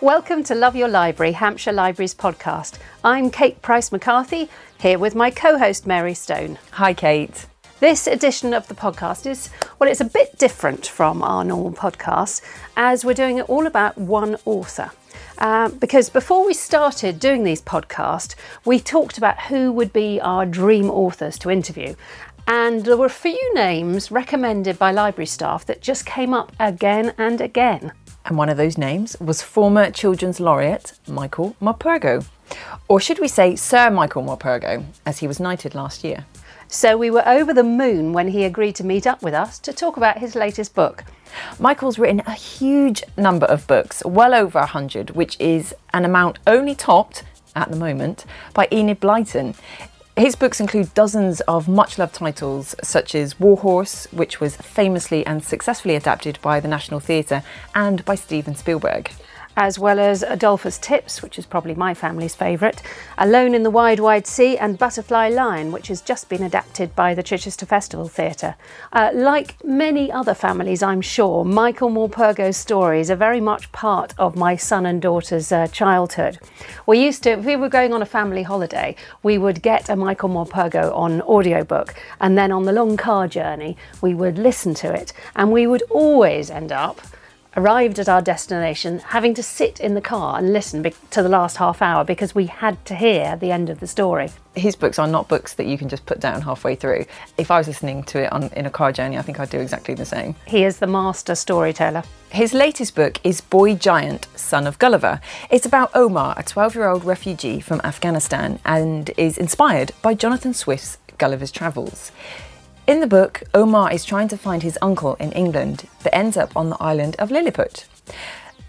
Welcome to Love Your Library, Hampshire Libraries podcast. I'm Kate Price McCarthy, here with my co host Mary Stone. Hi, Kate. This edition of the podcast is, well, it's a bit different from our normal podcasts as we're doing it all about one author. Uh, because before we started doing these podcasts, we talked about who would be our dream authors to interview. And there were a few names recommended by library staff that just came up again and again. And one of those names was former Children's Laureate Michael Morpurgo. Or should we say Sir Michael Morpurgo, as he was knighted last year. So we were over the moon when he agreed to meet up with us to talk about his latest book. Michael's written a huge number of books, well over 100, which is an amount only topped, at the moment, by Enid Blyton. His books include dozens of much loved titles, such as Warhorse, which was famously and successfully adapted by the National Theatre and by Steven Spielberg as well as Adolphus Tips, which is probably my family's favourite, Alone in the Wide, Wide Sea, and Butterfly Lion, which has just been adapted by the Chichester Festival Theatre. Uh, like many other families, I'm sure, Michael Morpurgo's stories are very much part of my son and daughter's uh, childhood. We used to, if we were going on a family holiday, we would get a Michael Morpurgo on audiobook, and then on the long car journey, we would listen to it, and we would always end up arrived at our destination having to sit in the car and listen be- to the last half hour because we had to hear the end of the story. His books are not books that you can just put down halfway through. If I was listening to it on, in a car journey, I think I'd do exactly the same. He is the master storyteller. His latest book is Boy Giant, Son of Gulliver. It's about Omar, a 12 year old refugee from Afghanistan, and is inspired by Jonathan Swift's Gulliver's Travels. In the book, Omar is trying to find his uncle in England, but ends up on the island of Lilliput.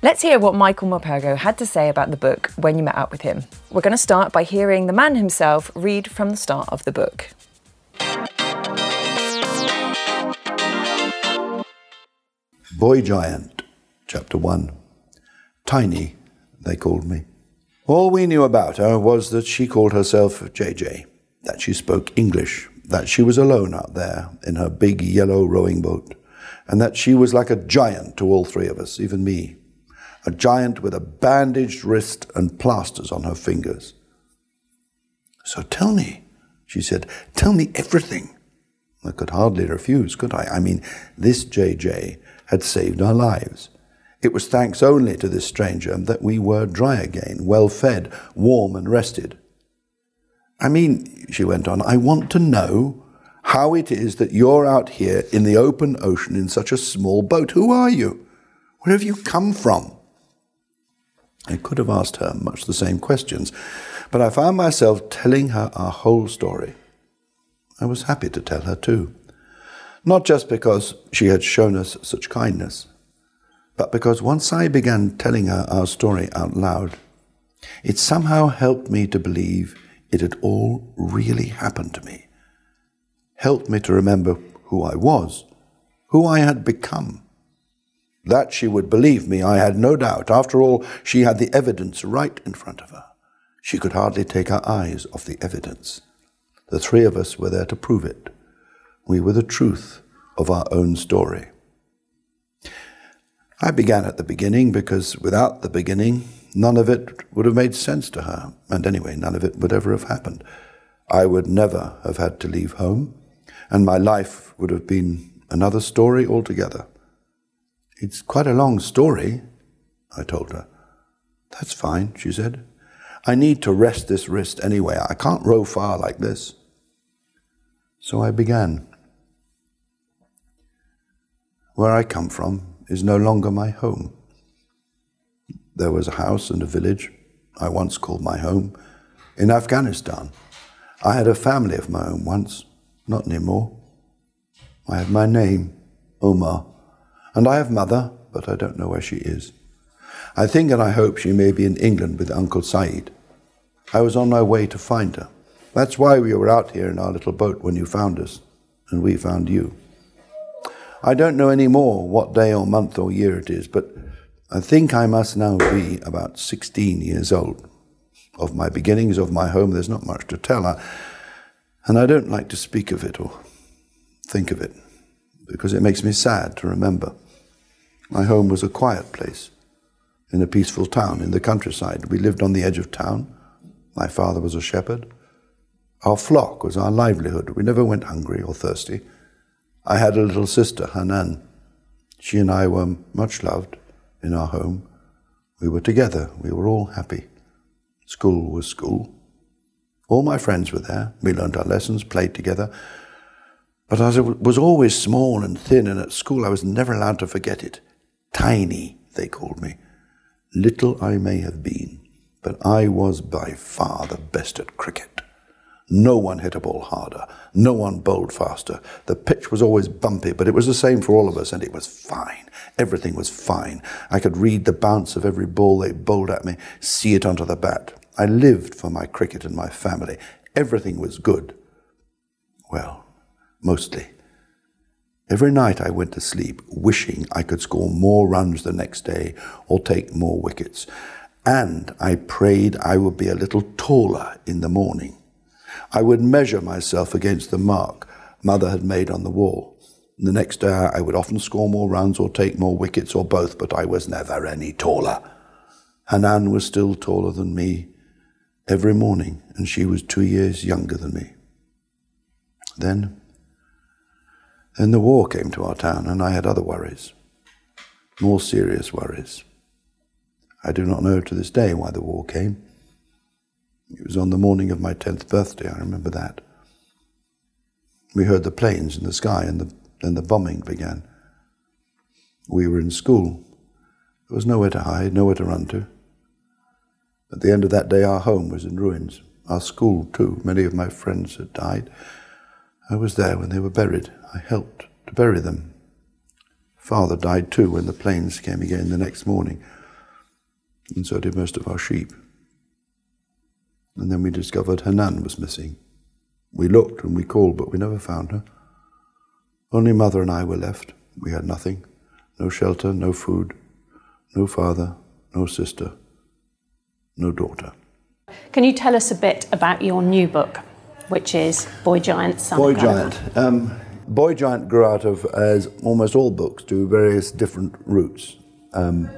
Let's hear what Michael Morpurgo had to say about the book when you met up with him. We're going to start by hearing the man himself read from the start of the book. Boy Giant, Chapter 1. Tiny, they called me. All we knew about her was that she called herself JJ, that she spoke English, that she was alone out there in her big yellow rowing boat, and that she was like a giant to all three of us, even me. A giant with a bandaged wrist and plasters on her fingers. So tell me, she said, tell me everything. I could hardly refuse, could I? I mean, this JJ had saved our lives. It was thanks only to this stranger that we were dry again, well fed, warm, and rested. I mean, she went on, I want to know how it is that you're out here in the open ocean in such a small boat. Who are you? Where have you come from? I could have asked her much the same questions, but I found myself telling her our whole story. I was happy to tell her too. Not just because she had shown us such kindness, but because once I began telling her our story out loud, it somehow helped me to believe it had all really happened to me. Helped me to remember who I was, who I had become. That she would believe me, I had no doubt. After all, she had the evidence right in front of her. She could hardly take her eyes off the evidence. The three of us were there to prove it. We were the truth of our own story. I began at the beginning because without the beginning, none of it would have made sense to her. And anyway, none of it would ever have happened. I would never have had to leave home, and my life would have been another story altogether. It's quite a long story, I told her. That's fine, she said. I need to rest this wrist anyway. I can't row far like this. So I began. Where I come from is no longer my home. There was a house and a village I once called my home in Afghanistan. I had a family of my own once, not anymore. I have my name, Omar, and I have mother, but I don't know where she is. I think and I hope she may be in England with Uncle Saeed. I was on my way to find her. That's why we were out here in our little boat when you found us, and we found you. I don't know any more what day or month or year it is, but I think I must now be about 16 years old. Of my beginnings, of my home, there's not much to tell. I, and I don't like to speak of it or think of it because it makes me sad to remember. My home was a quiet place. in a peaceful town in the countryside. We lived on the edge of town. My father was a shepherd. Our flock was our livelihood. We never went hungry or thirsty. I had a little sister, Hanan. She and I were much loved in our home. We were together. We were all happy. School was school. All my friends were there. We learned our lessons, played together. But as I was always small and thin, and at school I was never allowed to forget it. Tiny, they called me. Little I may have been, but I was by far the best at cricket. No one hit a ball harder. No one bowled faster. The pitch was always bumpy, but it was the same for all of us, and it was fine. Everything was fine. I could read the bounce of every ball they bowled at me, see it onto the bat. I lived for my cricket and my family. Everything was good. Well, mostly. Every night I went to sleep wishing I could score more runs the next day or take more wickets. And I prayed I would be a little taller in the morning. I would measure myself against the mark mother had made on the wall. The next day I would often score more runs or take more wickets or both, but I was never any taller. Hanan was still taller than me every morning, and she was two years younger than me. Then then the war came to our town, and I had other worries, more serious worries. I do not know to this day why the war came. It was on the morning of my 10th birthday, I remember that. We heard the planes in the sky, and the, then the bombing began. We were in school. There was nowhere to hide, nowhere to run to. At the end of that day, our home was in ruins. Our school, too. Many of my friends had died. I was there when they were buried. I helped to bury them. Father died too when the planes came again the next morning, and so did most of our sheep. And then we discovered Hanan was missing. We looked and we called, but we never found her. Only mother and I were left. We had nothing no shelter, no food, no father, no sister, no daughter. Can you tell us a bit about your new book? which is Boy Giant, Son Boy Giant. Um, Boy Giant grew out of, as almost all books do, various different routes. Um,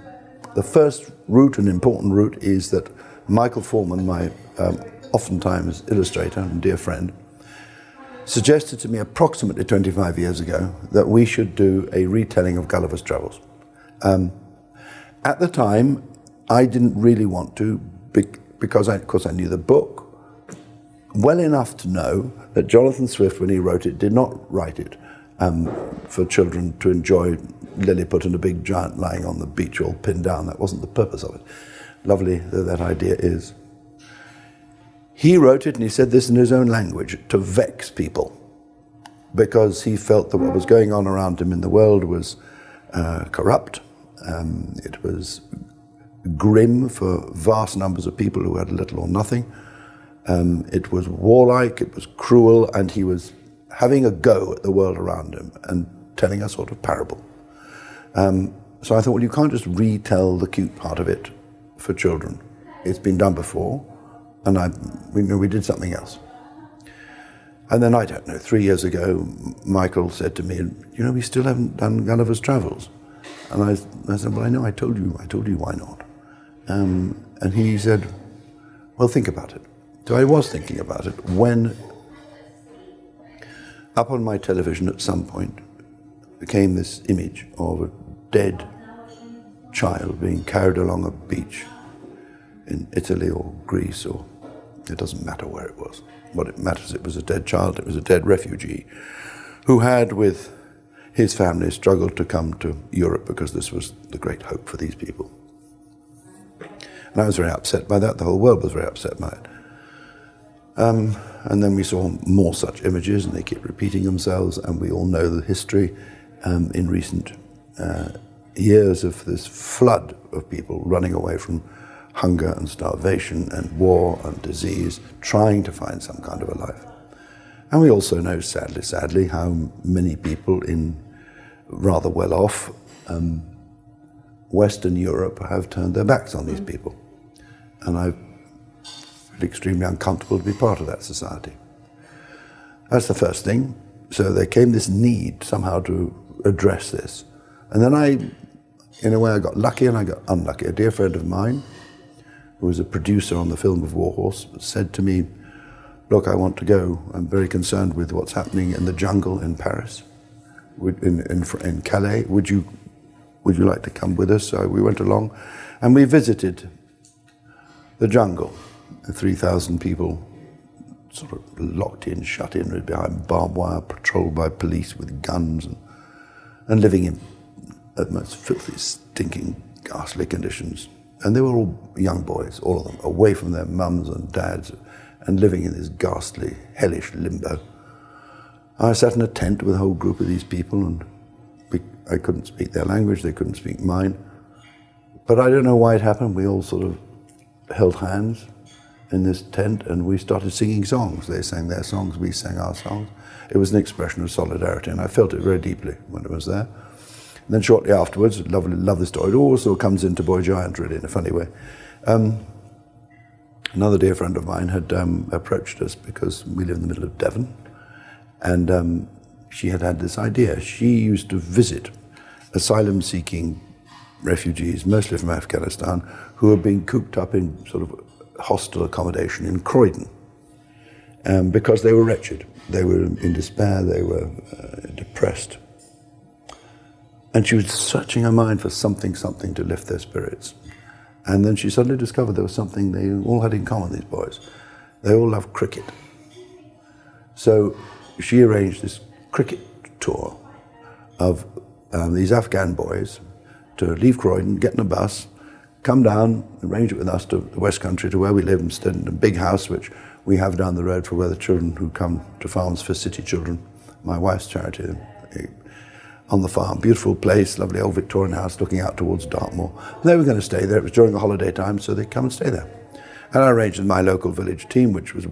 the first route, an important route, is that Michael Foreman, my um, oftentimes illustrator and dear friend, suggested to me approximately 25 years ago that we should do a retelling of Gulliver's Travels. Um, at the time, I didn't really want to because, I, because I knew the book well enough to know that Jonathan Swift, when he wrote it, did not write it um, for children to enjoy Lilliput and a big giant lying on the beach all pinned down. That wasn't the purpose of it. Lovely that that idea is. He wrote it and he said this in his own language to vex people because he felt that what was going on around him in the world was uh, corrupt. Um, it was grim for vast numbers of people who had little or nothing. Um, it was warlike, it was cruel, and he was having a go at the world around him and telling a sort of parable. Um, so I thought, well, you can't just retell the cute part of it for children. It's been done before, and I, we, we did something else. And then, I don't know, three years ago, Michael said to me, you know, we still haven't done Gulliver's Travels. And I, I said, well, I know, I told you, I told you why not. Um, and he said, well, think about it. So I was thinking about it when up on my television at some point came this image of a dead child being carried along a beach in Italy or Greece or it doesn't matter where it was. What it matters, it was a dead child, it was a dead refugee who had, with his family, struggled to come to Europe because this was the great hope for these people. And I was very upset by that. The whole world was very upset by it. Um, and then we saw more such images, and they keep repeating themselves. And we all know the history um, in recent uh, years of this flood of people running away from hunger and starvation and war and disease, trying to find some kind of a life. And we also know, sadly, sadly, how many people in rather well off um, Western Europe have turned their backs on these people. And I've extremely uncomfortable to be part of that society. That's the first thing. So there came this need somehow to address this. And then I in a way, I got lucky and I got unlucky. A dear friend of mine, who was a producer on the film of Warhorse, said to me, Look, I want to go. I'm very concerned with what's happening in the jungle in Paris, in, in, in Calais. Would you, would you like to come with us? So we went along and we visited the jungle. 3,000 people sort of locked in, shut in behind barbed wire, patrolled by police with guns, and, and living in the most filthy, stinking, ghastly conditions. And they were all young boys, all of them, away from their mums and dads, and living in this ghastly, hellish limbo. I sat in a tent with a whole group of these people, and I couldn't speak their language, they couldn't speak mine. But I don't know why it happened. We all sort of held hands in this tent and we started singing songs. They sang their songs, we sang our songs. It was an expression of solidarity, and I felt it very deeply when I was there. And then shortly afterwards, lovely, love the story. It also comes into Boy Giant, really, in a funny way. Um, another dear friend of mine had um, approached us because we live in the middle of Devon, and um, she had had this idea. She used to visit asylum-seeking refugees, mostly from Afghanistan, who were being cooped up in sort of hostel accommodation in Croydon um, because they were wretched. They were in despair, they were uh, depressed. And she was searching her mind for something, something to lift their spirits. And then she suddenly discovered there was something they all had in common, these boys. They all loved cricket. So she arranged this cricket tour of um, these Afghan boys to leave Croydon, get in a bus, come down, arrange it with us to the West Country, to where we live in a big house which we have down the road for where the children who come to farms for city children, my wife's charity, on the farm. Beautiful place, lovely old Victorian house looking out towards Dartmoor. And they were going to stay there. It was during the holiday time, so they'd come and stay there. And I arranged with my local village team, which was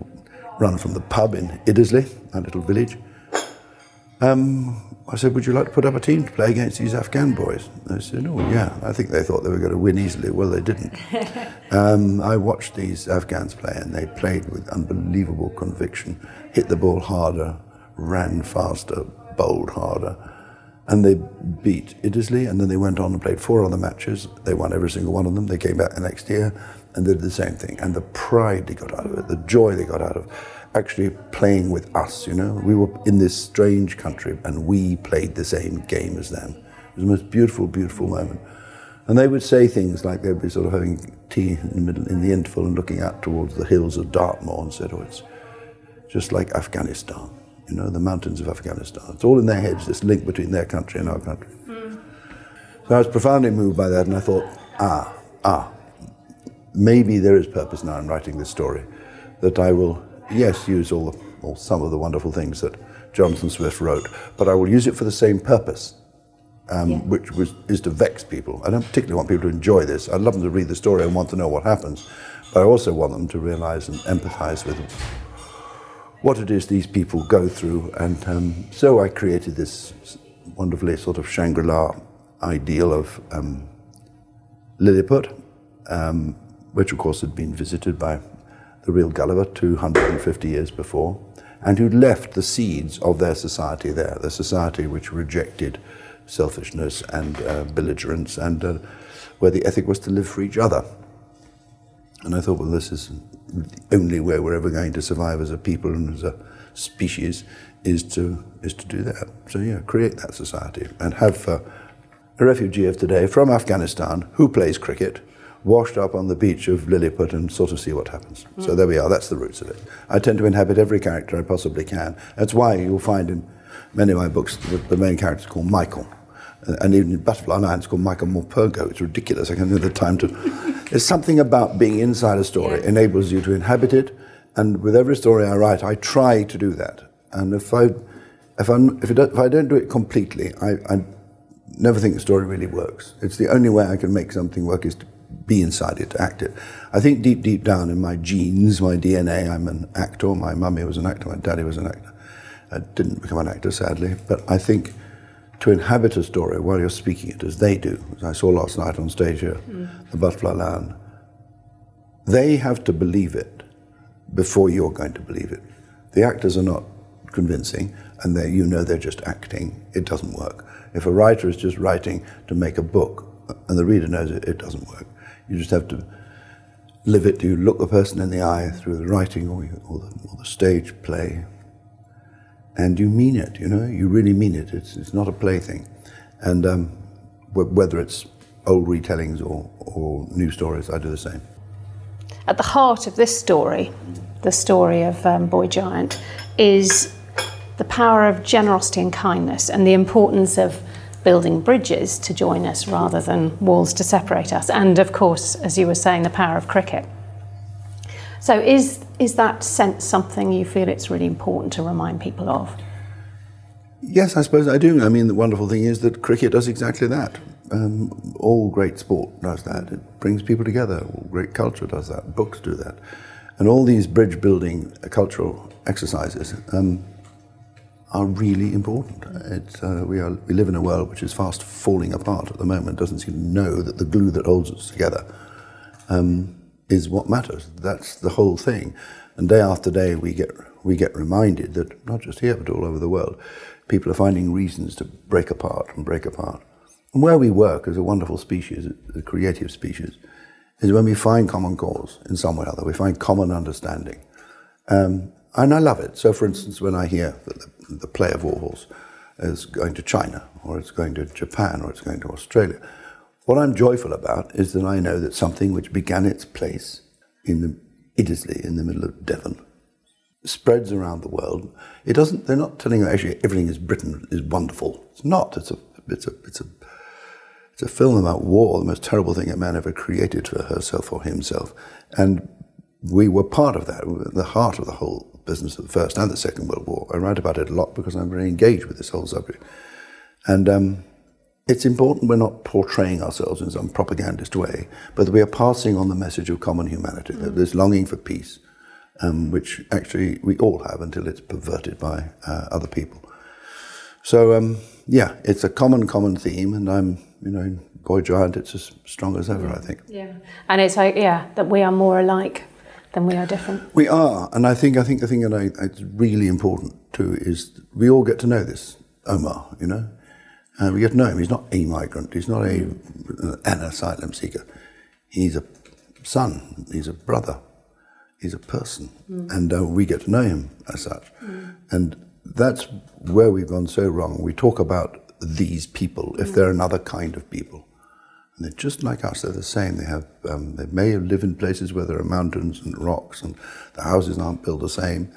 run from the pub in Iddesleigh, a little village. Um, I said, Would you like to put up a team to play against these Afghan boys? They said, Oh, yeah. I think they thought they were going to win easily. Well, they didn't. um, I watched these Afghans play, and they played with unbelievable conviction, hit the ball harder, ran faster, bowled harder. And they beat Iddesleigh, and then they went on and played four other matches. They won every single one of them. They came back the next year and did the same thing. And the pride they got out of it, the joy they got out of actually playing with us, you know. We were in this strange country and we played the same game as them. It was the most beautiful, beautiful moment. And they would say things like they'd be sort of having tea in the middle, in the interval and looking out towards the hills of Dartmoor and said, oh, it's just like Afghanistan, you know, the mountains of Afghanistan. It's all in their heads, this link between their country and our country. Mm. So I was profoundly moved by that and I thought, ah, ah, maybe there is purpose now in writing this story, that I will yes, use all, the, all some of the wonderful things that Jonathan Swift wrote, but I will use it for the same purpose, um, yeah. which was, is to vex people. I don't particularly want people to enjoy this. I'd love them to read the story and want to know what happens, but I also want them to realize and empathize with what it is these people go through. And um, so I created this wonderfully sort of Shangri La ideal of um, Lilliput, um, which of course had been visited by the real Gulliver 250 years before, and who'd left the seeds of their society there, the society which rejected selfishness and uh, belligerence, and uh, where the ethic was to live for each other. And I thought, well, this is the only way we're ever going to survive as a people and as a species is to is to do that. So yeah, create that society and have uh, a refugee of today from Afghanistan who plays cricket washed up on the beach of Lilliput and sort of see what happens. Mm. So there we are, that's the roots of it. I tend to inhabit every character I possibly can. That's why you'll find in many of my books the, the main character is called Michael. And even in Butterfly Lion, it's called Michael Morpurgo. It's ridiculous. I can't have the time to. There's something about being inside a story yeah. enables you to inhabit it. And with every story I write, I try to do that. And if I, if, I'm, if, if I don't do it completely, I, I never think the story really works. It's the only way I can make something work is to be inside it, to act it. I think deep, deep down in my genes, my DNA, I'm an actor. My mummy was an actor, my daddy was an actor. I didn't become an actor, sadly, but I think to inhabit a story while you're speaking it, as they do, as I saw last night on stage here, mm. the Butterfly Lion, they have to believe it before you're going to believe it. The actors are not convincing, and you know they're just acting. It doesn't work. If a writer is just writing to make a book, and the reader knows it, it doesn't work. You just have to live it. You look the person in the eye through the writing or, or, the, or the stage play, and you mean it. You know, you really mean it. It's it's not a plaything, and um, whether it's old retellings or, or new stories, I do the same. At the heart of this story, the story of um, Boy Giant, is the power of generosity and kindness and the importance of building bridges to join us rather than walls to separate us. And of course, as you were saying, the power of cricket. So, is, is that sense something you feel it's really important to remind people of? Yes, I suppose I do. I mean, the wonderful thing is that cricket does exactly that. Um, all great sport does that. It brings people together. All great culture does that. Books do that. And all these bridge building uh, cultural exercises um, are really important. Uh, we, are, we live in a world which is fast falling apart at the moment, doesn't seem to know that the glue that holds us together um, is what matters. That's the whole thing. And day after day, we get, we get reminded that, not just here, but all over the world, people are finding reasons to break apart and break apart. And where we work as a wonderful species, a creative species, is when we find common cause in some way or other. We find common understanding. Um, and I love it. So, for instance, when I hear that the, the play of Warhorse is going to China, or it's going to Japan, or it's going to Australia, what I'm joyful about is that I know that something which began its place in the Iddesleigh, in the middle of Devon, spreads around the world. It doesn't. They're not telling you actually everything is Britain is wonderful. It's not. It's a. It's a. It's a. It's a film about war, the most terrible thing a man ever created for herself or himself, and we were part of that, the heart of the whole business of the First and the Second World War. I write about it a lot because I'm very engaged with this whole subject. And um, it's important we're not portraying ourselves in some propagandist way, but that we are passing on the message of common humanity, mm. this longing for peace, um, which actually we all have until it's perverted by uh, other people. So, um, yeah, it's a common, common theme, and I'm, you know, Boy Giant, it's as strong as ever, I think. Yeah, and it's like, yeah, that we are more alike then we are different. We are, and I think I think the thing that I, it's really important too is we all get to know this Omar. You know, and we get to know him. He's not a migrant. He's not a an asylum seeker. He's a son. He's a brother. He's a person, mm. and uh, we get to know him as such. Mm. And that's where we've gone so wrong. We talk about these people if mm. they're another kind of people. And they're just like us. They're the same. They have um, they may live in places where there are mountains and rocks, and the houses aren't built the same.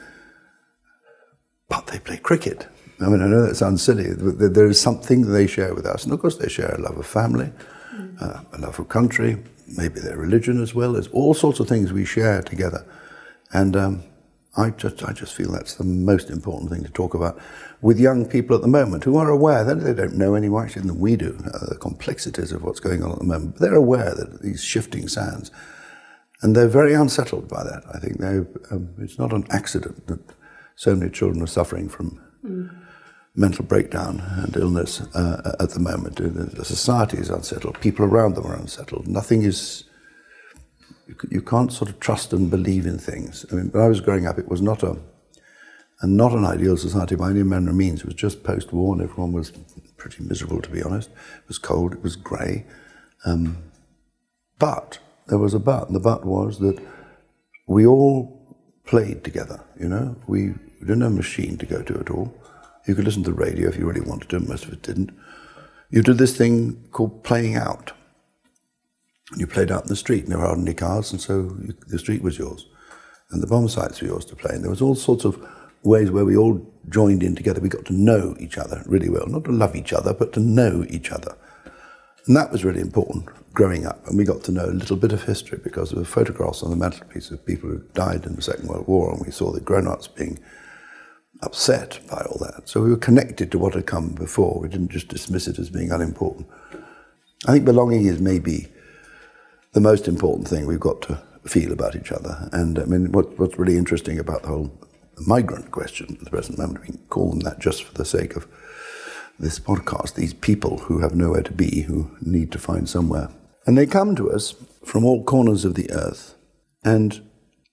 But they play cricket. I mean, I know that sounds silly. but There is something they share with us, and of course, they share a love of family, mm. uh, a love of country, maybe their religion as well. There's all sorts of things we share together, and um, I just, I just feel that's the most important thing to talk about with young people at the moment who are aware that they don't know any more actually than we do, uh, the complexities of what's going on at the moment. But they're aware that these shifting sands, and they're very unsettled by that. I think um, it's not an accident that so many children are suffering from mm. Mental breakdown and illness uh, at the moment. The society is unsettled, people around them are unsettled. Nothing is you, can't sort of trust and believe in things. I mean, when I was growing up, it was not a and not an ideal society by any manner of means. It was just post-war, and everyone was pretty miserable, to be honest. It was cold, it was grey. Um, but there was a but, and the but was that we all played together. You know, we didn't have a machine to go to at all. You could listen to the radio if you really wanted to. Most of it didn't. You did this thing called playing out. You played out in the street, and there were any cars, and so you, the street was yours, and the bomb sites were yours to play. And there was all sorts of ways where we all joined in together. We got to know each other really well, not to love each other, but to know each other. And that was really important growing up. And we got to know a little bit of history because there were photographs on the mantelpiece of people who died in the Second World War, and we saw the grown ups being upset by all that. So we were connected to what had come before. We didn't just dismiss it as being unimportant. I think belonging is maybe the most important thing we've got to feel about each other. And I mean, what, what's really interesting about the whole migrant question at the present moment, we can call them that just for the sake of this podcast, these people who have nowhere to be, who need to find somewhere. And they come to us from all corners of the earth. And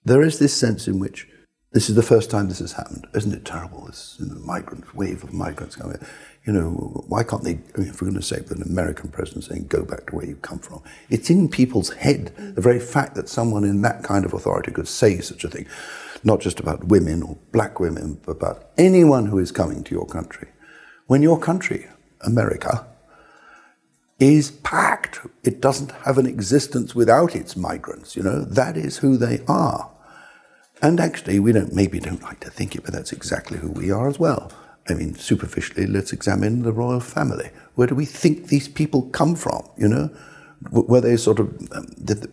there is this sense in which This is the first time this has happened. Isn't it terrible? This you know, migrant wave of migrants coming. You know, why can't they, I mean, for goodness sake, with an American president saying, go back to where you come from? It's in people's head. The very fact that someone in that kind of authority could say such a thing, not just about women or black women, but about anyone who is coming to your country. When your country, America, is packed, it doesn't have an existence without its migrants, you know, that is who they are. And actually, we don't maybe don't like to think it, but that's exactly who we are as well. I mean, superficially, let's examine the royal family. Where do we think these people come from? You know, were they sort of um, did the,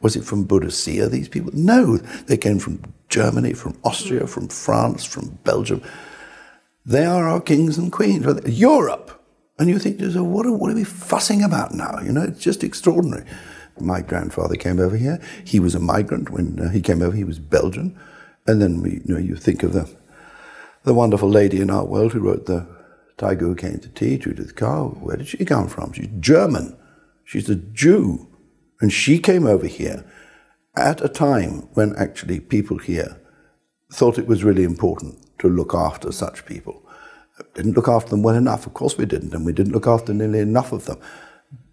was it from Boadicea? These people? No, they came from Germany, from Austria, from France, from Belgium. They are our kings and queens. Europe, and you think, so what are, what are we fussing about now? You know, it's just extraordinary. My grandfather came over here. He was a migrant when uh, he came over. He was Belgian, and then we, you know, you think of the the wonderful lady in our world who wrote the Tiger Who Came to Tea, Judith Kerr. Where did she come from? She's German. She's a Jew, and she came over here at a time when actually people here thought it was really important to look after such people. Didn't look after them well enough. Of course we didn't, and we didn't look after nearly enough of them.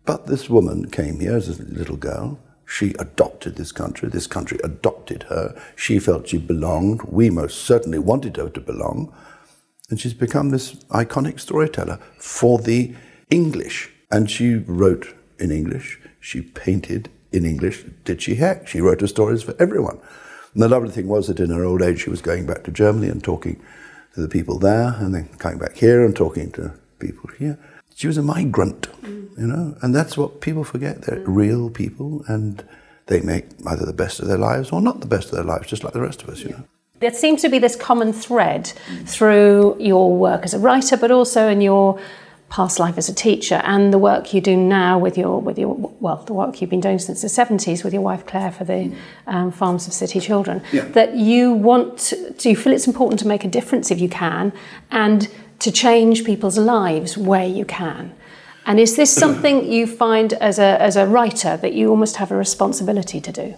But this woman came here as a little girl. She adopted this country. This country adopted her. She felt she belonged. We most certainly wanted her to belong. And she's become this iconic storyteller for the English. And she wrote in English. She painted in English. Did she heck? She wrote her stories for everyone. And the lovely thing was that in her old age, she was going back to Germany and talking to the people there, and then coming back here and talking to people here. She was a migrant, you know, and that's what people forget. They're real people, and they make either the best of their lives or not the best of their lives, just like the rest of us, you know. There seems to be this common thread through your work as a writer, but also in your past life as a teacher and the work you do now with your with your well the work you've been doing since the 70s with your wife Claire for the um, Farms of City Children Yeah. that you want to, you feel it's important to make a difference if you can and to change people's lives where you can and is this something you find as a as a writer that you almost have a responsibility to do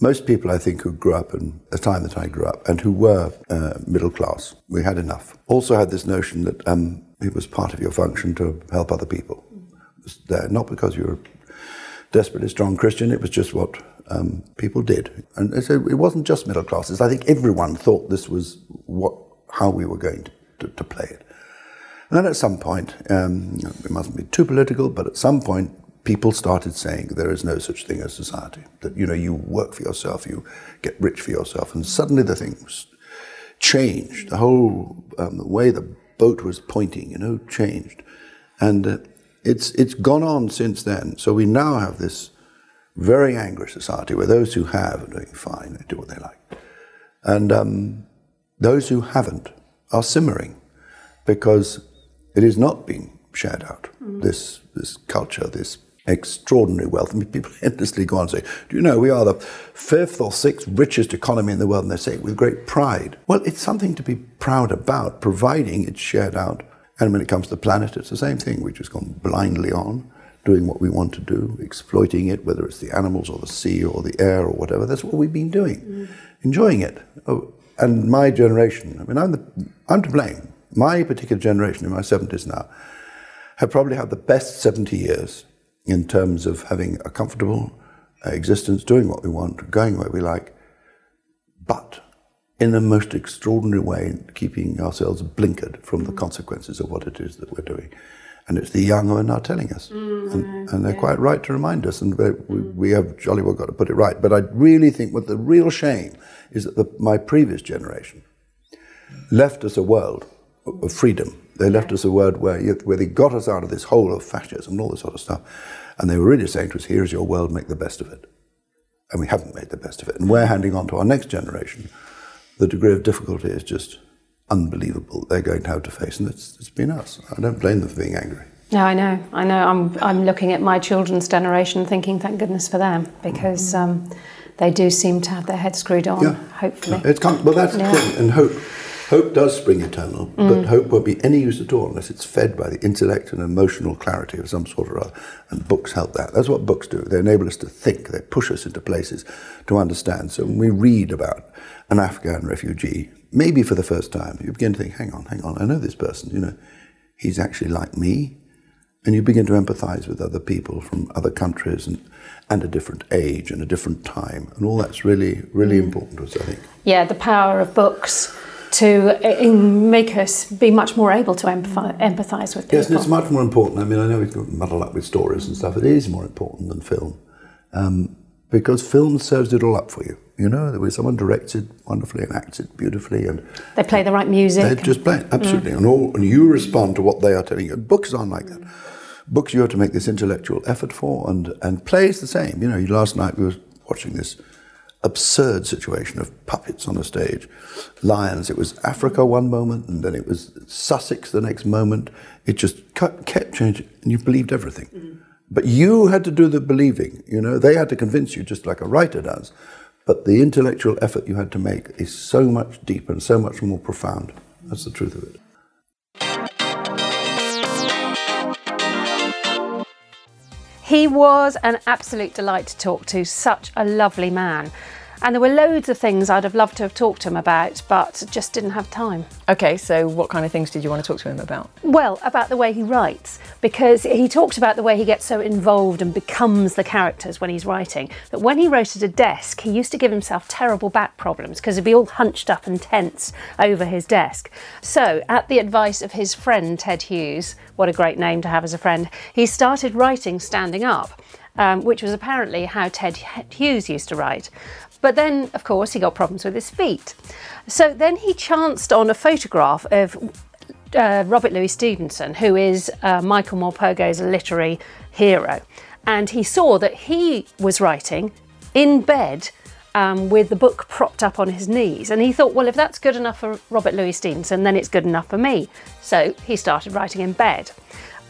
Most people, I think, who grew up in the time that I grew up and who were uh, middle class, we had enough. Also had this notion that um, it was part of your function to help other people. There, not because you were a desperately strong Christian, it was just what um, people did. And so it wasn't just middle classes. I think everyone thought this was what, how we were going to, to, to play it. And at some point, um, it mustn't be too political, but at some point, people started saying there is no such thing as society. That you know, you work for yourself, you get rich for yourself, and suddenly the things changed. The whole um, the way the boat was pointing, you know, changed, and uh, it's it's gone on since then. So we now have this very angry society where those who have are doing fine, they do what they like, and um, those who haven't are simmering because it is not being shared out. This this culture, this extraordinary wealth. I mean, people endlessly go on and say, "Do you know we are the fifth or sixth richest economy in the world?" And they say it with great pride. Well, it's something to be proud about, providing it's shared out. And when it comes to the planet, it's the same thing. We've just gone blindly on, doing what we want to do, exploiting it, whether it's the animals or the sea or the air or whatever. That's what we've been doing, mm. enjoying it. Oh, and my generation, I mean, I'm, the, I'm to blame. My particular generation, in my 70s now, have probably had the best 70 years in terms of having a comfortable uh, existence, doing what we want, going where we like, but in the most extraordinary way, keeping ourselves blinkered from the mm. consequences of what it is that we're doing. And it's the young who are now telling us. Mm, and, and they're quite right to remind us, and we, we, mm. we have jolly well got to put it right. But I really think what the real shame is that the, my previous generation left us a world of freedom. They left us a world where, where they got us out of this hole of fascism and all this sort of stuff. And they were really saying to us, here's your world, make the best of it. And we haven't made the best of it. And we're handing on to our next generation. The degree of difficulty is just unbelievable they're going to have to face. And it's, it's been us. I don't blame them for being angry. No, I know. I know. I'm I'm looking at my children's generation, thinking, thank goodness for them, because um, they do seem to have their heads screwed on. Yeah. Hopefully, It's come, well, that's Yeah. the thing. And hope, Hope does spring eternal, but mm. hope won't be any use at all unless it's fed by the intellect and emotional clarity of some sort or other. And books help that. That's what books do. They enable us to think. They push us into places to understand. So when we read about an Afghan refugee, maybe for the first time, you begin to think, hang on, hang on, I know this person, you know, he's actually like me. And you begin to empathize with other people from other countries and, and a different age and a different time. And all that's really, really mm. important to us, I think. Yeah, the power of books to uh, in- make us be much more able to empathize, empathize with people. Yes, and it's much more important. I mean, I know we muddle up with stories and stuff. It is more important than film um, because film serves it all up for you. You know, there was someone directed wonderfully and acted beautifully, and they play the right music. they just play it, absolutely, and all, and you respond to what they are telling you. Books aren't like that. Books you have to make this intellectual effort for, and and play is the same. You know, last night we were watching this absurd situation of puppets on a stage. Lions, it was Africa one moment, and then it was Sussex the next moment. It just cut, kept changing, and you believed everything. Mm-hmm. But you had to do the believing, you know, they had to convince you just like a writer does. But the intellectual effort you had to make is so much deeper and so much more profound. That's the truth of it. He was an absolute delight to talk to, such a lovely man. And there were loads of things I'd have loved to have talked to him about, but just didn't have time. Okay, so what kind of things did you want to talk to him about? Well, about the way he writes, because he talked about the way he gets so involved and becomes the characters when he's writing. That when he wrote at a desk, he used to give himself terrible back problems because he'd be all hunched up and tense over his desk. So, at the advice of his friend Ted Hughes, what a great name to have as a friend, he started writing standing up. Um, which was apparently how Ted Hughes used to write. But then, of course, he got problems with his feet. So then he chanced on a photograph of uh, Robert Louis Stevenson, who is uh, Michael Morpurgo's literary hero. And he saw that he was writing in bed um, with the book propped up on his knees. And he thought, well, if that's good enough for Robert Louis Stevenson, then it's good enough for me. So he started writing in bed.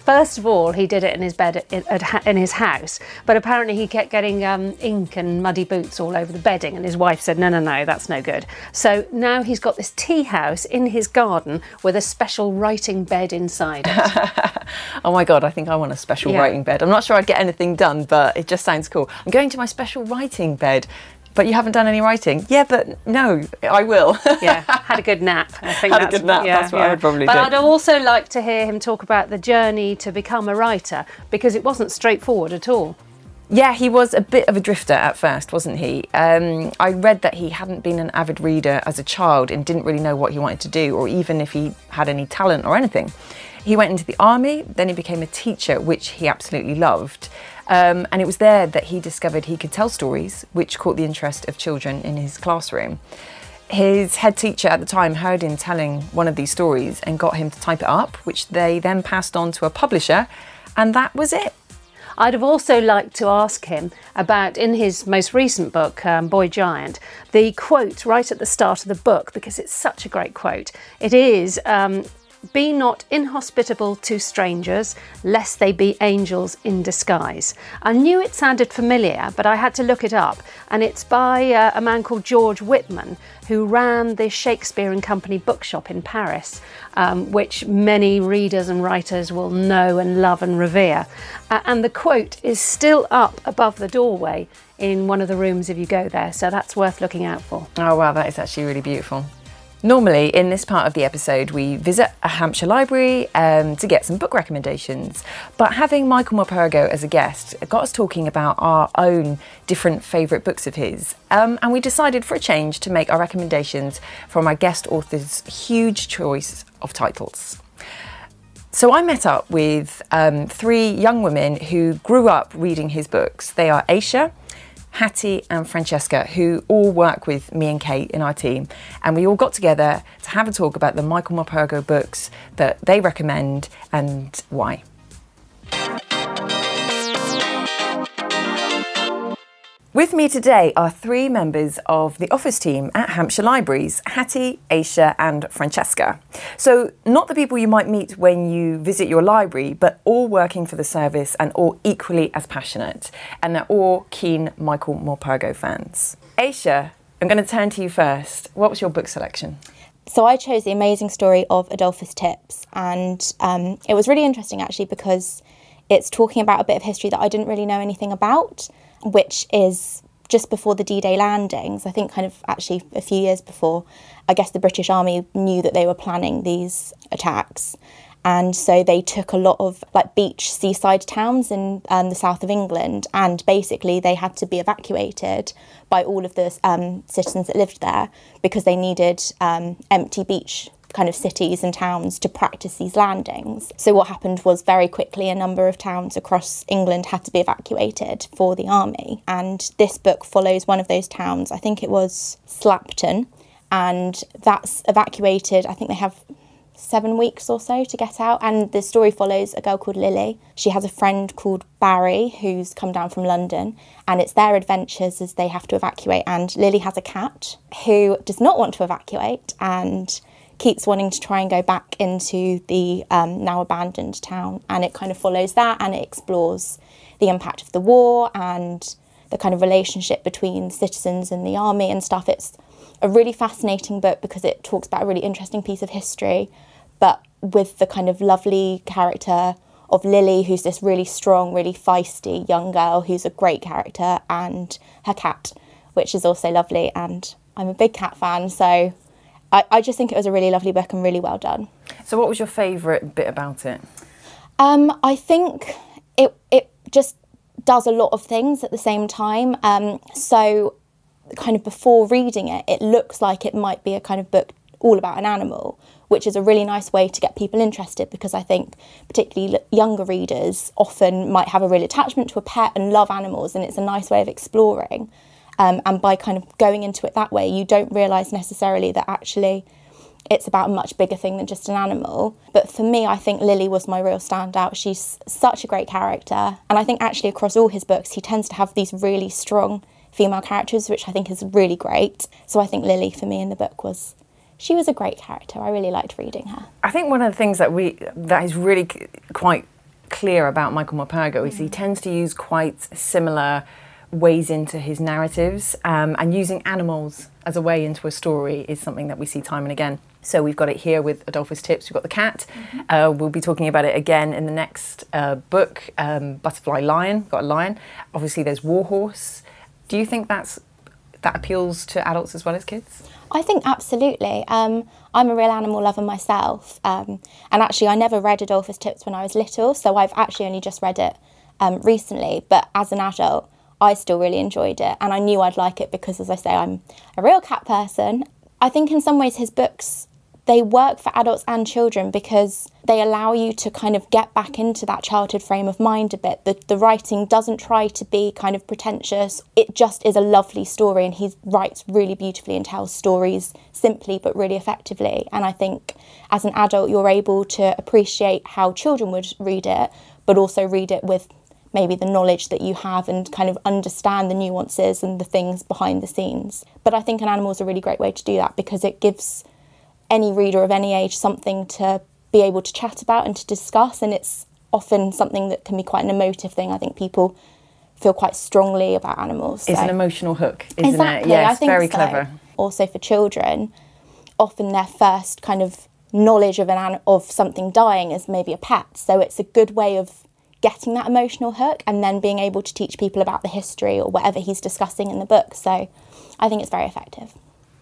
First of all, he did it in his bed in, at, in his house, but apparently he kept getting um, ink and muddy boots all over the bedding, and his wife said, "No, no, no, that's no good." So now he's got this tea house in his garden with a special writing bed inside it. Oh my god, I think I want a special Yeah. writing bed. I'm not sure I'd get anything done, but it just sounds cool. I'm going to my special writing bed. But you haven't done any writing? Yeah, but no, I will. yeah, had a good nap. I think Had a good nap, Yeah, that's what I would probably but do. But I'd also like to hear him talk about the journey to become a writer because it wasn't straightforward at all. Yeah, he was a bit of a drifter at first, wasn't he? Um, I read that he hadn't been an avid reader as a child and didn't really know what he wanted to do, or even if he had any talent or anything. He went into the army, then he became a teacher, which he absolutely loved. Um, and it was there that he discovered he could tell stories, which caught the interest of children in his classroom. His head teacher at the time heard him telling one of these stories and got him to type it up, which they then passed on to a publisher, and that was it. I'd have also liked to ask him about, in his most recent book, um, Boy Giant, the quote right at the start of the book, because it's such a great quote. It is um, Be not inhospitable to strangers, lest they be angels in disguise. I knew it sounded familiar, but I had to look it up, and it's by uh, a man called George Whitman, who ran the Shakespeare and Company bookshop in Paris, um, which many readers and writers will know and love and revere. Uh, and the quote is still up above the doorway in one of the rooms if you go there, so that's worth looking out for. Oh, wow, that is actually really beautiful. Normally, in this part of the episode, we visit a Hampshire library um, to get some book recommendations. But having Michael Morpurgo as a guest got us talking about our own different favourite books of his. Um, and we decided for a change to make our recommendations from our guest author's huge choice of titles. So I met up with um, three young women who grew up reading his books. They are Aisha, Hattie, and Francesca, who all work with me and Kate in our team. And we all got together to have a talk about the Michael Morpurgo books that they recommend and why. With me today are three members of the office team at Hampshire Libraries Hattie, Aisha, and Francesca. So, not the people you might meet when you visit your library, but all working for the service and all equally as passionate. And they're all keen Michael Morpurgo fans. Aisha, I'm going to turn to you first. What was your book selection? So I chose the amazing story of Adolphus Tips, and um, it was really interesting actually because it's talking about a bit of history that I didn't really know anything about, which is just before the D Day landings, I think kind of actually a few years before, I guess the British Army knew that they were planning these attacks. And so they took a lot of like beach seaside towns in um, the south of England, and basically they had to be evacuated by all of the um, citizens that lived there because they needed um, empty beach kind of cities and towns to practice these landings. So what happened was very quickly a number of towns across England had to be evacuated for the army. And this book follows one of those towns. I think it was Slapton, and that's evacuated. I think they have seven weeks or so to get out. And the story follows a girl called Lily. She has a friend called Barry who's come down from London, and it's their adventures as they have to evacuate. And Lily has a cat who does not want to evacuate and keeps wanting to try and go back into the um, now abandoned town. And it kind of follows that and it explores the impact of the war and the kind of relationship between citizens and the army and stuff. It's a really fascinating book because it talks about a really interesting piece of history, but with the kind of lovely character of Lily, who's this really strong, really feisty young girl who's a great character, and her cat, which is also lovely. And I'm a big cat fan, so I, I just think it was a really lovely book and really well done. So, what was your favourite bit about it? Um, I think it it just does a lot of things at the same time. Um, so, kind of before reading it, it looks like it might be a kind of book all about an animal, which is a really nice way to get people interested because I think particularly younger readers often might have a real attachment to a pet and love animals, and it's a nice way of exploring. Um, and by kind of going into it that way, you don't realise necessarily that actually it's about a much bigger thing than just an animal. But for me, I think Lily was my real standout. She's such a great character. And I think actually across all his books, he tends to have these really strong female characters, which I think is really great. So I think Lily for me in the book was she was a great character. I really liked reading her. I think one of the things that we that is really quite clear about Michael Morpurgo is he tends to use quite similar ways into his narratives um, and using animals as a way into a story is something that we see time and again. So we've got it here with Adolphus Tips. We've got the cat. Mm-hmm. Uh, we'll be talking about it again in the next uh, book, um, Butterfly Lion. Got a lion. Obviously, there's Warhorse. Do you think that's that appeals to adults as well as kids? I think absolutely. Um, I'm a real animal lover myself, um, and actually, I never read Adolphus Tips when I was little, so I've actually only just read it um, recently. But as an adult, I still really enjoyed it, and I knew I'd like it because, as I say, I'm a real cat person. I think in some ways his books they work for adults and children because they allow you to kind of get back into that childhood frame of mind a bit. The, the writing doesn't try to be kind of pretentious, it just is a lovely story, and he writes really beautifully and tells stories simply but really effectively. And I think as an adult, you're able to appreciate how children would read it, but also read it with maybe the knowledge that you have and kind of understand the nuances and the things behind the scenes. But I think an animal is a really great way to do that because it gives any reader of any age something to be able to chat about and to discuss. And it's often something that can be quite an emotive thing. I think people feel quite strongly about animals. It's an emotional hook, isn't exactly, it? Yes, I think very so. clever. Also for children, often their first kind of knowledge of an of something dying is maybe a pet. So it's a good way of getting that emotional hook and then being able to teach people about the history or whatever he's discussing in the book. So I think it's very effective.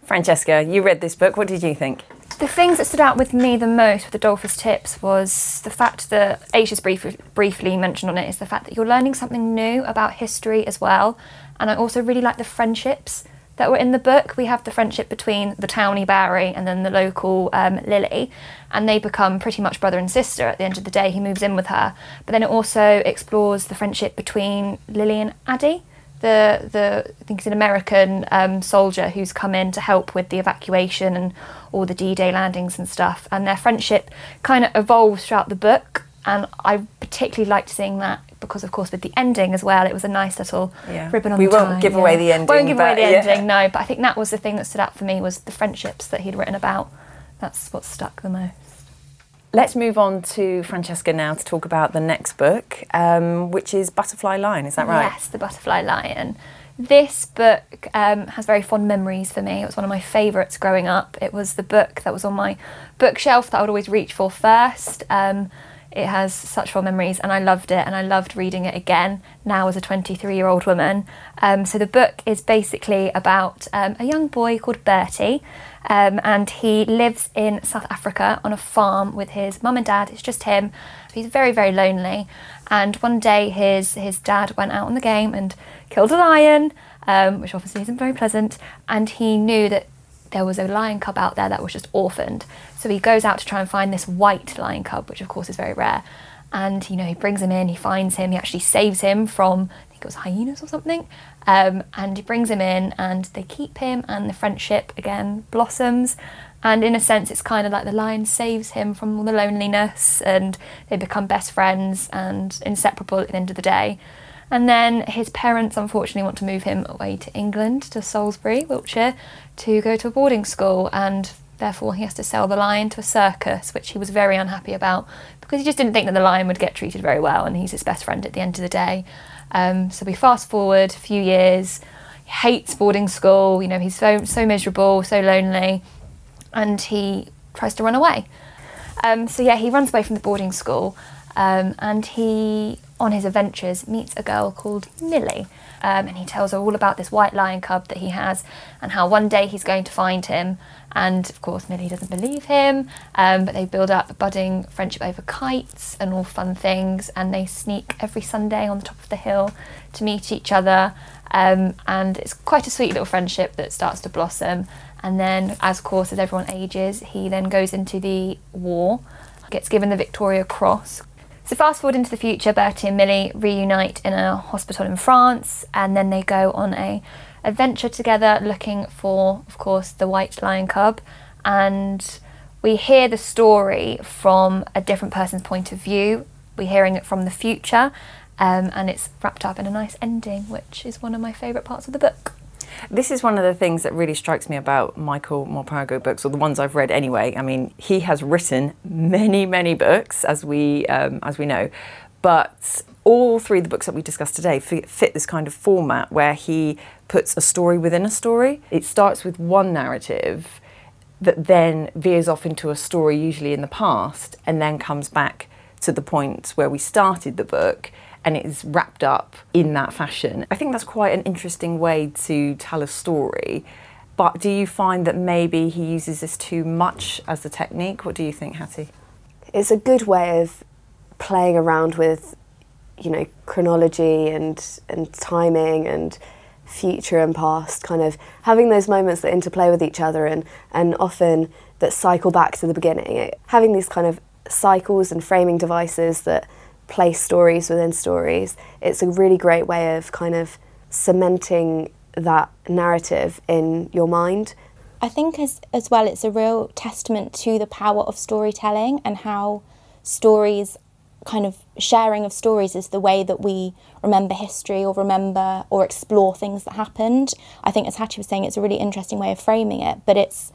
Francesca, you read this book. What did you think? The things that stood out with me the most with Adolphus Tips was the fact that Aisha's brief, briefly mentioned on it is the fact that you're learning something new about history as well. And I also really like the friendships that were in the book. We have the friendship between the townie Barry and then the local um, Lily, and they become pretty much brother and sister at the end of the day. He moves in with her. But then it also explores the friendship between Lily and Addie the the I think he's an American um, soldier who's come in to help with the evacuation and all the D-Day landings and stuff. And their friendship kind of evolves throughout the book, and I particularly liked seeing that because, of course, with the ending as well, it was a nice little yeah. ribbon on we the won't tie, give yeah. away the ending. Won't give away the yeah. ending, no. But I think that was the thing that stood out for me was the friendships that he'd written about. That's what stuck the most. Let's move on to Francesca now to talk about the next book, um, which is Butterfly Lion. Is that right? Yes, The Butterfly Lion. This book um, has very fond memories for me. It was one of my favourites growing up. It was the book that was on my bookshelf that I would always reach for first. Um, it has such fond memories, and I loved it, and I loved reading it again now as a 23 year old woman. Um, so, the book is basically about um, a young boy called Bertie, um, and he lives in South Africa on a farm with his mum and dad. It's just him. He's very, very lonely. And one day, his, his dad went out on the game and killed a lion, um, which obviously isn't very pleasant, and he knew that there was a lion cub out there that was just orphaned. So he goes out to try and find this white lion cub, which of course is very rare. And you know, he brings him in, he finds him, he actually saves him from I think it was hyenas or something. Um, and he brings him in and they keep him and the friendship again blossoms. And in a sense it's kind of like the lion saves him from all the loneliness and they become best friends and inseparable at the end of the day. And then his parents unfortunately want to move him away to England, to Salisbury, Wiltshire, to go to a boarding school. And therefore, he has to sell the lion to a circus, which he was very unhappy about because he just didn't think that the lion would get treated very well. And he's his best friend at the end of the day. Um, so we fast forward a few years. He hates boarding school. You know, he's so so miserable, so lonely, and he tries to run away. Um, so yeah, he runs away from the boarding school, um, and he on his adventures, meets a girl called Millie. Um, and he tells her all about this white lion cub that he has and how one day he's going to find him. And of course, Millie doesn't believe him, um, but they build up a budding friendship over kites and all fun things. And they sneak every Sunday on the top of the hill to meet each other. Um, and it's quite a sweet little friendship that starts to blossom. And then, as of course, as everyone ages, he then goes into the war, gets given the Victoria Cross, so fast forward into the future, Bertie and Millie reunite in a hospital in France, and then they go on a adventure together, looking for, of course, the white lion cub. And we hear the story from a different person's point of view. We're hearing it from the future, um, and it's wrapped up in a nice ending, which is one of my favourite parts of the book. This is one of the things that really strikes me about Michael Morpurgo books, or the ones I've read anyway. I mean, he has written many, many books, as we um, as we know, but all three of the books that we discussed today fit, this kind of format where he puts a story within a story. It starts with one narrative that then veers off into a story, usually in the past, and then comes back to the point where we started the book and it is wrapped up in that fashion. I think that's quite an interesting way to tell a story. But do you find that maybe he uses this too much as a technique? What do you think, Hattie? It's a good way of playing around with, you know, chronology and and timing and future and past, kind of having those moments that interplay with each other and and often that cycle back to the beginning. Having these kind of cycles and framing devices that place stories within stories. It's a really great way of kind of cementing that narrative in your mind. I think as as well it's a real testament to the power of storytelling and how stories kind of sharing of stories is the way that we remember history or remember or explore things that happened. I think as Hattie was saying it's a really interesting way of framing it, but it's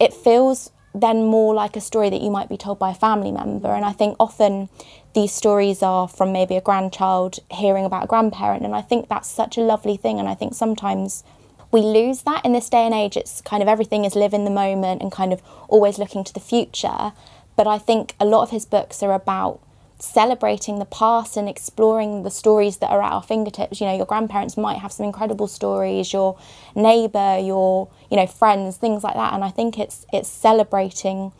it feels then more like a story that you might be told by a family member. And I think often these stories are from maybe a grandchild hearing about a grandparent. And I think that's such a lovely thing. And I think sometimes we lose that in this day and age. It's kind of everything is live in the moment and kind of always looking to the future. But I think a lot of his books are about celebrating the past and exploring the stories that are at our fingertips. You know, your grandparents might have some incredible stories, your neighbour, your, you know, friends, things like that. And I think it's it's celebrating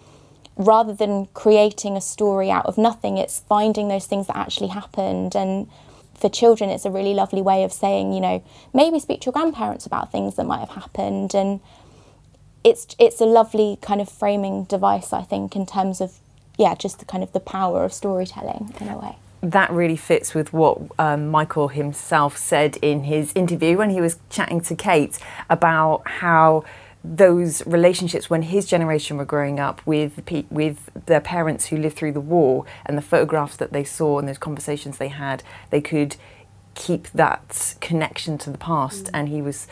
rather than creating a story out of nothing, it's finding those things that actually happened and for children it's a really lovely way of saying, you know, maybe speak to your grandparents about things that might have happened and it's it's a lovely kind of framing device I think in terms of yeah, just the kind of the power of storytelling in a way. That really fits with what um, Michael himself said in his interview when he was chatting to Kate about how those relationships when his generation were growing up with with their parents who lived through the war and the photographs that they saw and those conversations they had, they could keep that connection to the past. Mm. And he was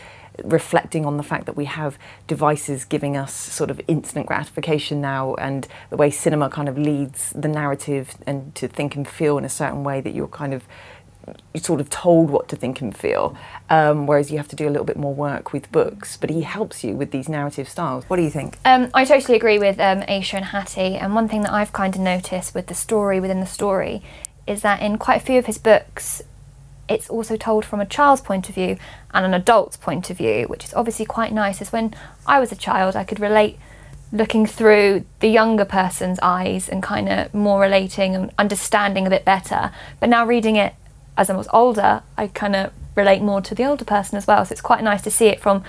reflecting on the fact that we have devices giving us sort of instant gratification now and the way cinema kind of leads the narrative and to think and feel in a certain way that you're kind of you're sort of told what to think and feel, um, whereas you have to do a little bit more work with books. But he helps you with these narrative styles. What do you think? Um, I totally agree with um, Aisha and Hattie. And one thing that I've kind of noticed with the story within the story is that in quite a few of his books, it's also told from a child's point of view and an adult's point of view, which is obviously quite nice. As when I was a child, I could relate looking through the younger person's eyes and kind of more relating and understanding a bit better. But now reading it as I was older, I kind of relate more to the older person as well. So it's quite nice to see it from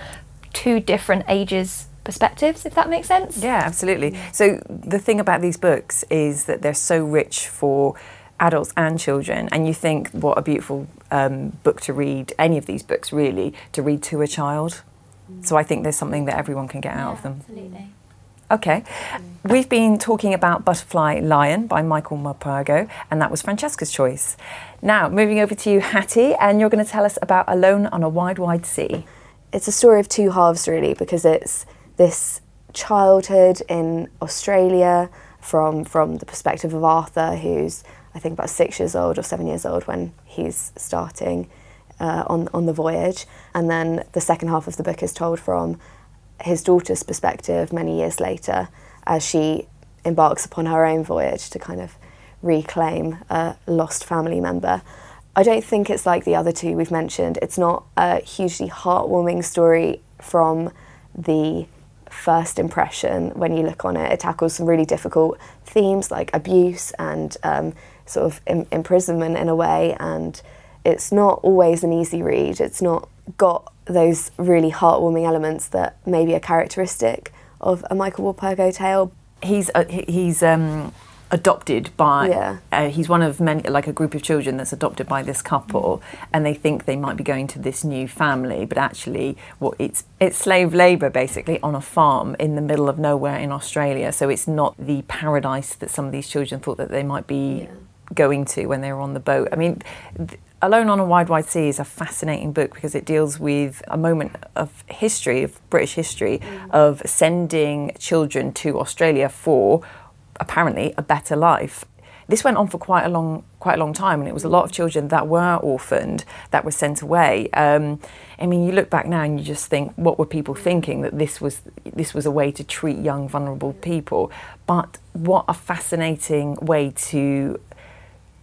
two different ages perspectives if that makes sense yeah absolutely so the thing about these books is that they're so rich for adults and children and you think what a beautiful um, book to read any of these books really to read to a child so i think there's something that everyone can get out of them absolutely Okay. We've been talking about Butterfly Lion by Michael Morpurgo, and that was Francesca's choice. Now, moving over to you, Hattie, and you're going to tell us about Alone on a Wide, Wide Sea. It's a story of two halves, really, because it's this childhood in Australia from from the perspective of Arthur, who's I think about six years old or seven years old when he's starting uh, on on the voyage, and then the second half of the book is told from his daughter's perspective many years later as she embarks upon her own voyage to kind of reclaim a lost family member. I don't think it's like the other two we've mentioned. It's not a hugely heartwarming story from the first impression when you look on it. It tackles some really difficult themes like abuse and um, sort of Im- imprisonment in a way, and it's not always an easy read. It's not got those really heartwarming elements that maybe are characteristic of a Michael Morpurgo tale. He's uh, he's um, adopted by. Yeah. Uh, he's one of many, like a group of children that's adopted by this couple, and they think they might be going to this new family, but actually, what it's it's slave labour basically on a farm in the middle of nowhere in Australia. So it's not the paradise that some of these children thought that they might be going to when they were on the boat. I mean. Th- Alone on a Wide, Wide Sea is a fascinating book because it deals with a moment of history, of British history, of sending children to Australia for apparently a better life. This went on for quite a long, quite a long time, and it was a lot of children that were orphaned that were sent away. Um, I mean, you look back now and you just think, what were people thinking that this was this was a way to treat young, vulnerable people? But what a fascinating way to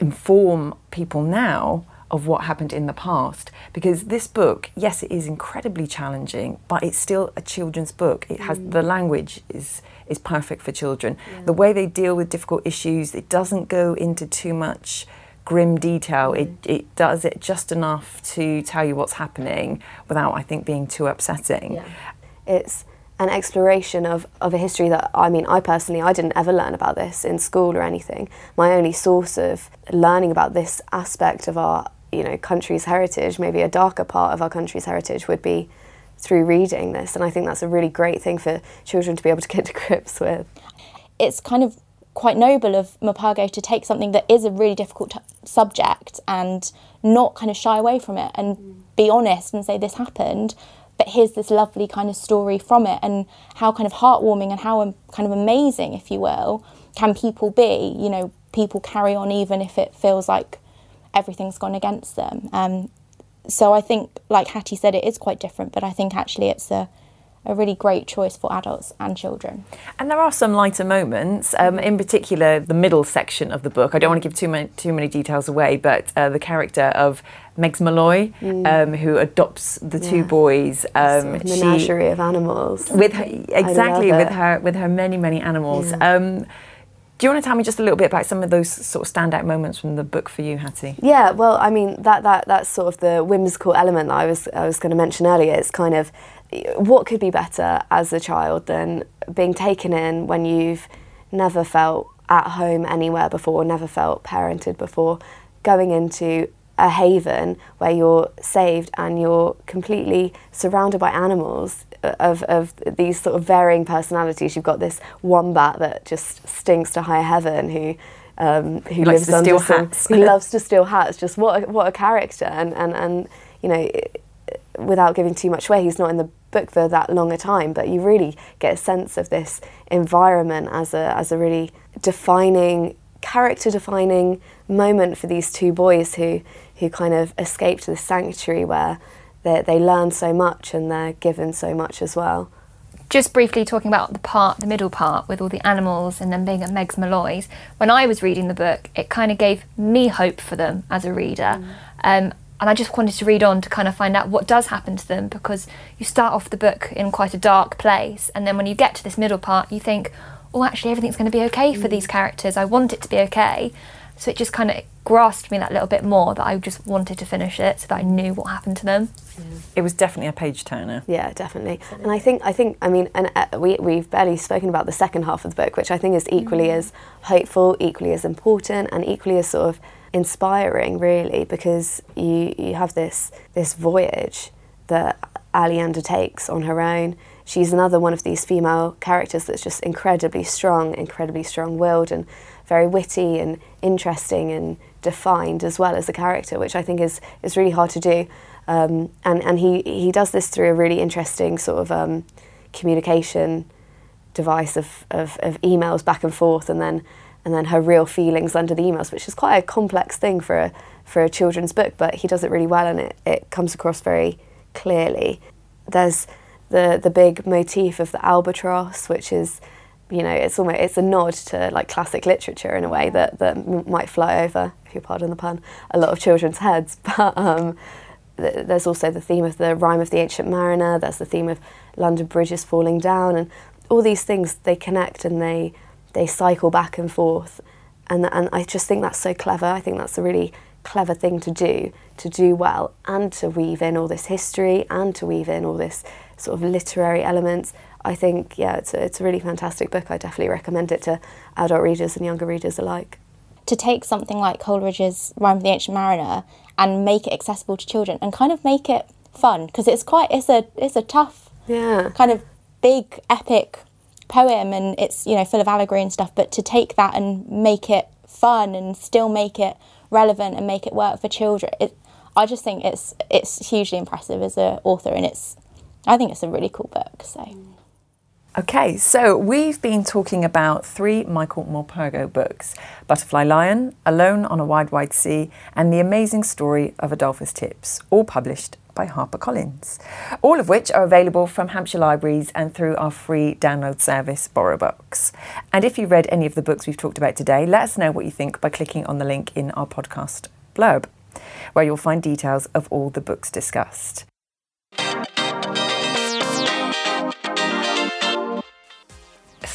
inform people now of what happened in the past. Because this book yes it is incredibly challenging but it's still a children's book. It has the language is is perfect for children. The way they deal with difficult issues it doesn't go into too much grim detail. It, it does it just enough to tell you what's happening without i think being too upsetting. It's an exploration of, of a history that I mean I personally I didn't ever learn about this in school or anything. My only source of learning about this aspect of our you know country's heritage, maybe a darker part of our country's heritage would be through reading this and I think that's a really great thing for children to be able to get to grips with. it's kind of quite noble of Morpurgo to take something that is a really difficult t- subject and not kind of shy away from it and be honest and say this happened but here's this lovely kind of story from it and how kind of heartwarming and how kind of amazing if you will can people be? You know people carry on even if it feels like everything's gone against them. Um, so I think like Hattie said it is quite different but I think actually it's a a really great choice for adults and children. And there are some lighter moments, um, in particular the middle section of the book. I don't want to give too many, too many details away, but uh, the character of Megs Malloy, um, who adopts the two Yeah. boys, um, she- Menagerie of animals. with her, exactly with her with her many many animals. Um, do you want to tell me just a little bit about some of those sort of standout moments from the book for you, Hattie? Yeah, well, I mean that that that's sort of the whimsical element that I was I was going to mention earlier. It's kind of what could be better as a child than being taken in when you've never felt at home anywhere before, never felt parented before, going into a haven where you're saved and you're completely surrounded by animals of, of these sort of varying personalities. You've got this wombat that just stinks to high heaven who um, who lives to under some- hats. who loves to steal hats. Just what a, what a character, and and and you know, without giving too much away, he's not in the book for that long a time, but you really get a sense of this environment as a as a really defining character defining moment for these two boys who who kind of escape to the sanctuary where they, they learn so much and they're given so much as well. Just briefly talking about the part, the middle part with all the animals and then being at Meg's Malloy's. When I was reading the book, it kind of gave me hope for them as a reader. Mm. Um, and I just wanted to read on to kind of find out what does happen to them because you start off the book in quite a dark place, and then when you get to this middle part, you think, oh, actually, everything's going to be okay for mm. these characters. I want it to be okay. So it just kind of grasped me that little bit more that I just wanted to finish it so that I knew what happened to them. Yeah. It was definitely a page turner. Yeah, definitely. And I think I think I mean, and uh, we we've barely spoken about the second half of the book, which I think is equally mm. as hopeful, equally as important, and equally as sort of inspiring, really, because you you have this this voyage that Ali undertakes on her own. She's another one of these female characters that's just incredibly strong, incredibly strong-willed, and very witty and interesting and defined as well as a character, which I think is is really hard to do. Um, and and he he does this through a really interesting sort of um, communication device of, of, of emails back and forth, and then and then her real feelings under the emails, which is quite a complex thing for a for a children's book. But he does it really well, and it, it comes across very clearly. There's the the big motif of the albatross, which is you know, it's almost it's a nod to like classic literature in a way that that might fly over, if you pardon the pun, a lot of children's heads. But um, th- there's also the theme of the rhyme of the ancient mariner. There's the theme of London bridges falling down, and all these things they connect and they they cycle back and forth. And and I just think that's so clever. I think that's a really clever thing to do to do well and to weave in all this history and to weave in all this sort of literary elements I think, yeah, it's a, it's a really fantastic book. I definitely recommend it to adult readers and younger readers alike. To take something like Coleridge's Rime of the Ancient Mariner and make it accessible to children and kind of make it fun because it's quite it's a it's a tough yeah kind of big epic poem and it's you know full of allegory and stuff but to take that and make it fun and still make it relevant and make it work for children it, I just think it's it's hugely impressive as an author and it's I think it's a really cool book so. Okay, so we've been talking about three Michael Morpurgo books Butterfly Lion, Alone on a Wide, Wide Sea, and The Amazing Story of Adolphus Tips, all published by HarperCollins. All of which are available from Hampshire Libraries and through our free download service, BorrowBox. And if you read any of the books we've talked about today, let us know what you think by clicking on the link in our podcast blurb, where you'll find details of all the books discussed.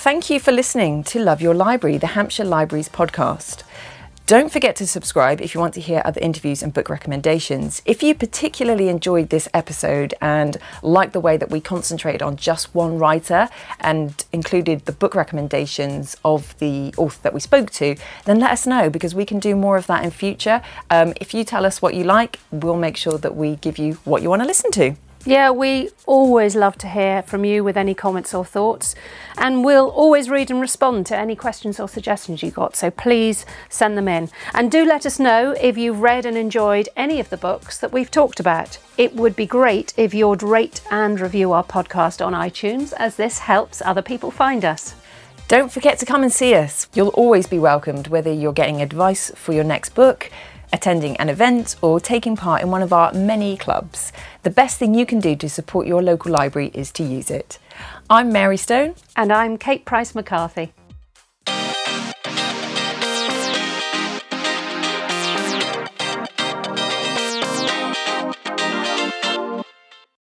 Thank you for listening to Love Your Library, the Hampshire Libraries podcast. Don't forget to subscribe if you want to hear other interviews and book recommendations. If you particularly enjoyed this episode and like the way that we concentrated on just one writer and included the book recommendations of the author that we spoke to, then let us know because we can do more of that in future. Um, if you tell us what you like, we'll make sure that we give you what you want to listen to. Yeah, we always love to hear from you with any comments or thoughts, and we'll always read and respond to any questions or suggestions you got. So please send them in. And do let us know if you've read and enjoyed any of the books that we've talked about. It would be great if you'd rate and review our podcast on iTunes, as this helps other people find us. Don't forget to come and see us. You'll always be welcomed, whether you're getting advice for your next book attending an event, or taking part in one of our many clubs. The best thing you can do to support your local library is to use it. I'm Mary Stone. And I'm Kate Price McCarthy.